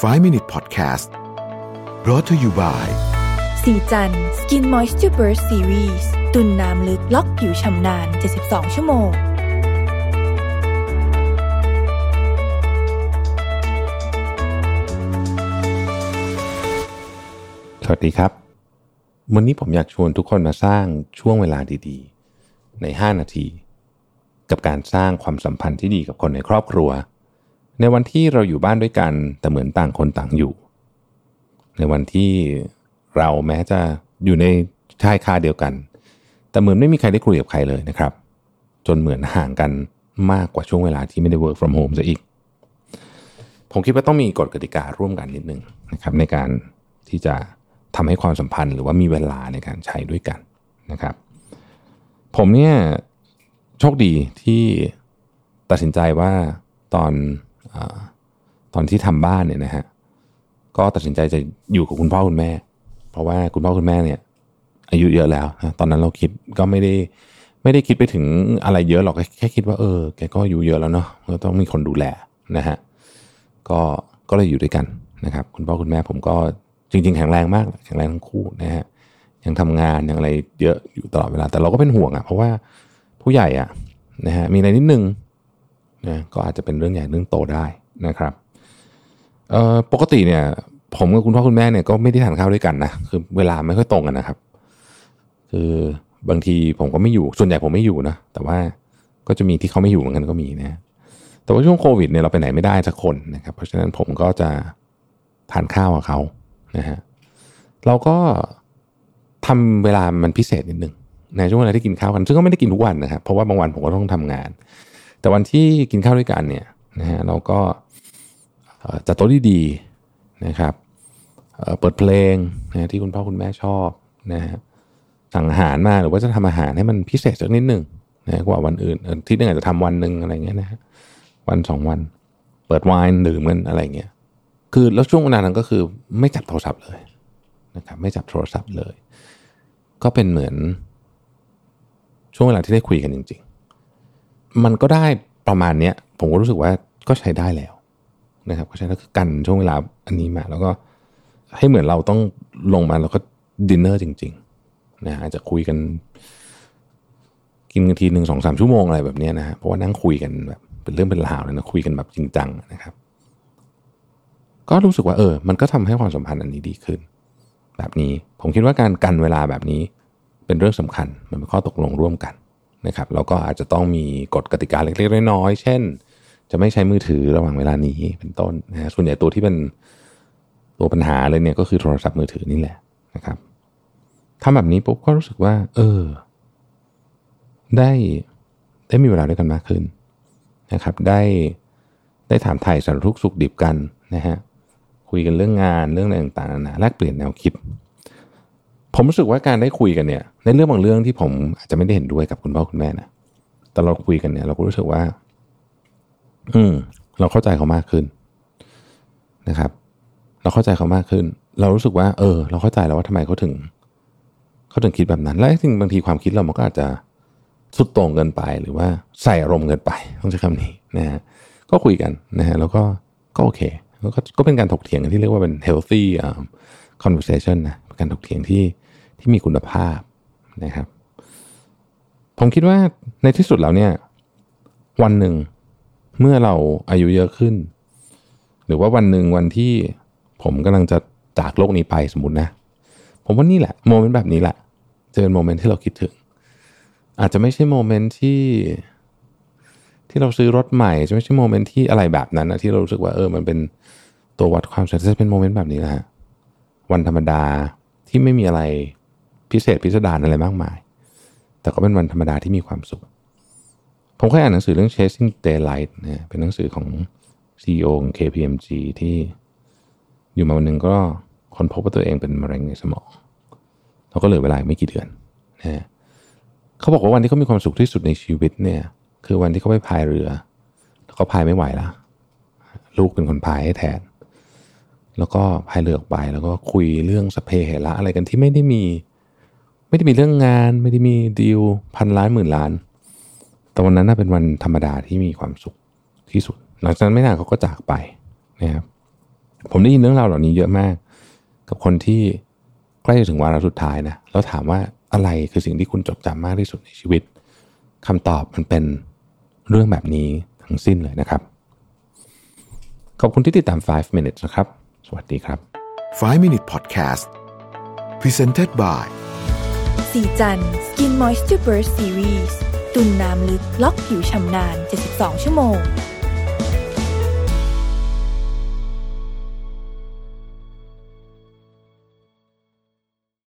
5 Minute Podcast brought to you by สีจัน Skin Moisture Burst Series ตุนน้ำลึกล็อกผิวชำนาน 72 ชั่วโมง สวัสดีครับ วันนี้ผมอยากชวนทุกคนมาสร้างช่วงเวลาดีๆ ใน 5 นาที กับการสร้างความสัมพันธ์ที่ดีกับคนในครอบครัว ในวันที่เราอยู่บ้านด้วยกันแต่เหมือนต่างคนต่างอยู่ ในวันที่เราแม้จะอยู่ในชายคาเดียวกัน แต่เหมือนไม่มีใครได้คุยกับใครเลยนะครับ จนเหมือนห่างกันมากกว่าช่วงเวลาที่ไม่ได้ work from home ซะอีก ผมคิดว่าต้องมีกฎกติการ่วมกันนิดนึงนะครับในการที่จะทำให้ความสัมพันธ์หรือว่ามีเวลาในการใช้ด้วยกันนะครับ ผมเนี่ยโชคดีที่ตัดสินใจว่าตอน ตอนที่ทำบ้านเนี่ยนะฮะก็ตัดสินใจจะอยู่กับคุณพ่อคุณแม่ เพราะว่าคุณพ่อคุณแม่เนี่ย อายุเยอะแล้วนะตอนนั้นเราคิดก็ไม่ได้ไม่ได้คิดไปถึงอะไรเยอะหรอกแค่คิดว่าเออแกก็อายุเยอะแล้วเนาะก็ต้องมีคนดูแลนะฮะก็ก็เลยอยู่ด้วยกันนะครับ คุณพ่อคุณแม่ผมก็จริงๆแข็งแรงมากแข็งแรงทั้งคู่นะฮะยังทำงานยังอะไรเยอะอยู่ตลอดเวลา แต่เราก็เป็นห่วงอะ่ะเพราะว่าผู้ใหญ่อะ่ะนะฮะมีอะไรนิดนึง นะก็อาจจะเป็นเรื่องใหญ่เรื่องโตได้นะครับปกติเนี่ยผมกับคุณพ่อคุณแม่เนี่ยก็ไม่ได้ทานข้าวด้วยกันนะคือเวลาไม่ค่อยตรงกันนะครับ คือบางทีผมก็ไม่อยู่ส่วนใหญ่ผมไม่อยู่นะแต่ว่าก็จะมีที่เขาไม่อยู่เหมือนกันก็มีนะแต่ว่าช่วงโควิดเนี่ยเราไปไหนไม่ได้สักคนนะครับเพราะฉะนั้นผมก็จะทานข้าวกับเขานะฮะเราก็ทำเวลามันพิเศษนิดนึงในช่วงเวลาที่กินข้าวกันซึ่งก็ไม่ได้กินทุกวันนะครับเพราะว่าบางวันผมก็ต้องทำงาน แต่วันที่กินข้าวด้วยกันเนี่ยนะฮะเราก็จัดโต๊ะดีๆนะครับเปิดเพลงนะที่คุณพ่อคุณแม่ชอบนะฮะสั่งอาหารมาหรือว่าจะทำอาหารให้มันพิเศษสักนิดหนึ่งนะกว่าวันอื่นที่นึงอาจจะทำวันหนึ่งอะไรเงี้ยนะฮะวันสองวัน เปิดไวน์ดื่มกันอะไรเงี้ยคือแล้วช่วงเวลานั้นก็คือไม่จับโทรศัพท์เลยนะครับไม่จับโทรศัพท์เลย ก็เป็นเหมือนช่วงเวลาที่ได้คุยกันจริง มันก็ได้ประมาณเนี้ยผมก็รู้สึกว่าก็ใช้ได้แล้วนะครับก็ใช้แล้วคือกันช่วงเวลาอันนี้มา แล้วก็ให้เหมือนเราต้องลงมาแล้วก็ดินเนอร์จริงๆนะอาจจะคุยกัน กินกันทีหนึ่งสองสามชั่วโมงอะไรแบบนี้นะฮะเพราะว่านั่งคุยกันแบบเป็นเรื่องเป็นราวเลยนะคุยกันแบบจริงจังนะครับ ก็รู้สึกว่าเออ มันก็ทำให้ความสัมพันธ์อันนี้ดีขึ้น แบบนี้ผมคิดว่าการกันเวลาแบบนี้เป็นเรื่องสำคัญมันเป็นข้อตกลงร่วมกัน นะครับแล้วก็อาจจะต้องมีกฎกติกาเล็กๆน้อยๆเช่น จะไม่ใช้มือถือระหว่างเวลานี้เป็นต้นนะส่วนใหญ่ตัวที่เป็นตัวปัญหาเลยเนี่ยก็คือโทรศัพท์มือถือนี่แหละนะครับทำแบบนี้ปุ๊บก็รู้สึกว่า เออ ได้ได้มีเวลาด้วยกันมากขึ้นนะครับ ได้ได้ถามไถ่สารทุกสุขดิบกันนะฮะคุยกันเรื่องงานเรื่องอะไรต่างๆนะแลกเปลี่ยนแนวคิด ผมรู้สึกว่าการได้คุยกันเนี่ย ในเรื่องบางเรื่องที่ผมอาจจะไม่ได้เห็นด้วยกับคุณพ่อคุณแม่นะแต่เราคุยกันเนี่ย เราก็รู้สึกว่า อืม เราเข้าใจเขามากขึ้นนะครับ เราเข้าใจเขามากขึ้น เรารู้สึกว่า เออ เราเข้าใจแล้วว่าทำไมเขาถึงเขาถึงคิดแบบนั้น และจริงบางทีความคิดเรามันก็อาจจะสุดโต่งเกินไปหรือว่าใส่อารมณ์เกินไปต้องใช้คำนี้นะฮะก็คุยกันนะฮะแล้วก็ก็โอเค แล้วก็ก็เป็นการถกเถียงที่เรียกว่าเป็น healthy um, conversation นะการถกเถียงที่ที่มีคุณภาพนะครับ ผมคิดว่าในที่สุดแล้วเนี่ย วันหนึ่งเมื่อเราอายุเยอะขึ้น หรือว่าวันหนึ่งวันที่ผมกำลังจะจากโลกนี้ไปสมมตินะ ผมว่านี่แหละโมเมนต์แบบนี้แหละจะเป็นโมเมนต์ที่เราคิดถึง อาจจะไม่ใช่โมเมนต์ที่ที่เราซื้อรถใหม่จะไม่ใช่โมเมนต์ที่อะไรแบบนั้นนะที่เรารู้สึกว่าเออมันเป็นตัววัดความสำเร็จจะเป็นโมเมนต์แบบนี้แหละ วันธรรมดาที่ไม่มีอะไรพิเศษพิสดารอะไรมากมาย แต่ก็เป็นวันธรรมดาที่มีความสุข ผมเคยอ่านหนังสือเรื่อง Chasing Daylight นะเป็นหนังสือของ CEO ของ KPMG ที่อยู่มาวันหนึ่งก็ค้นพบว่าตัวเองเป็นมะเร็งในสมองเราก็เหลือเวลาไม่กี่เดือนนะเขาบอกว่าวันที่เขามีความสุขที่สุดในชีวิตเนี่ย คือวันที่เขาไปพายเรือ แล้วเขาพายไม่ไหวแล้วลูกเป็นคนพายให้แทน แล้วก็พายเรือออกไปแล้วก็คุยเรื่องสเปเหระอะไรกันที่ไม่ได้มี ไม่ได้มีเรื่องงาน ไม่ได้มีดีลพันล้านหมื่นล้าน แต่วันนั้นน่าเป็นวันธรรมดาที่มีความสุขที่สุด หลังจากนั้นไม่นานเขาก็จากไปนะครับผมได้ยินเรื่องราวเหล่านี้เยอะมาก กับคนที่ใกล้จะถึงวาระสุดท้ายนะแล้วถามว่าอะไรคือสิ่งที่คุณจดจำมากที่สุดในชีวิตคำตอบมันเป็นเรื่องแบบนี้ทั้งสิ้นเลยนะครับ ขอบคุณที่ติดตาม 5 minutes นะครับ สวัสดีครับ 5 Minute Podcast Presented by สีจัน Skin Moisture Burst Series ตุ่นน้ำลึกล็อกผิวชำนาน 72 ชั่วโมง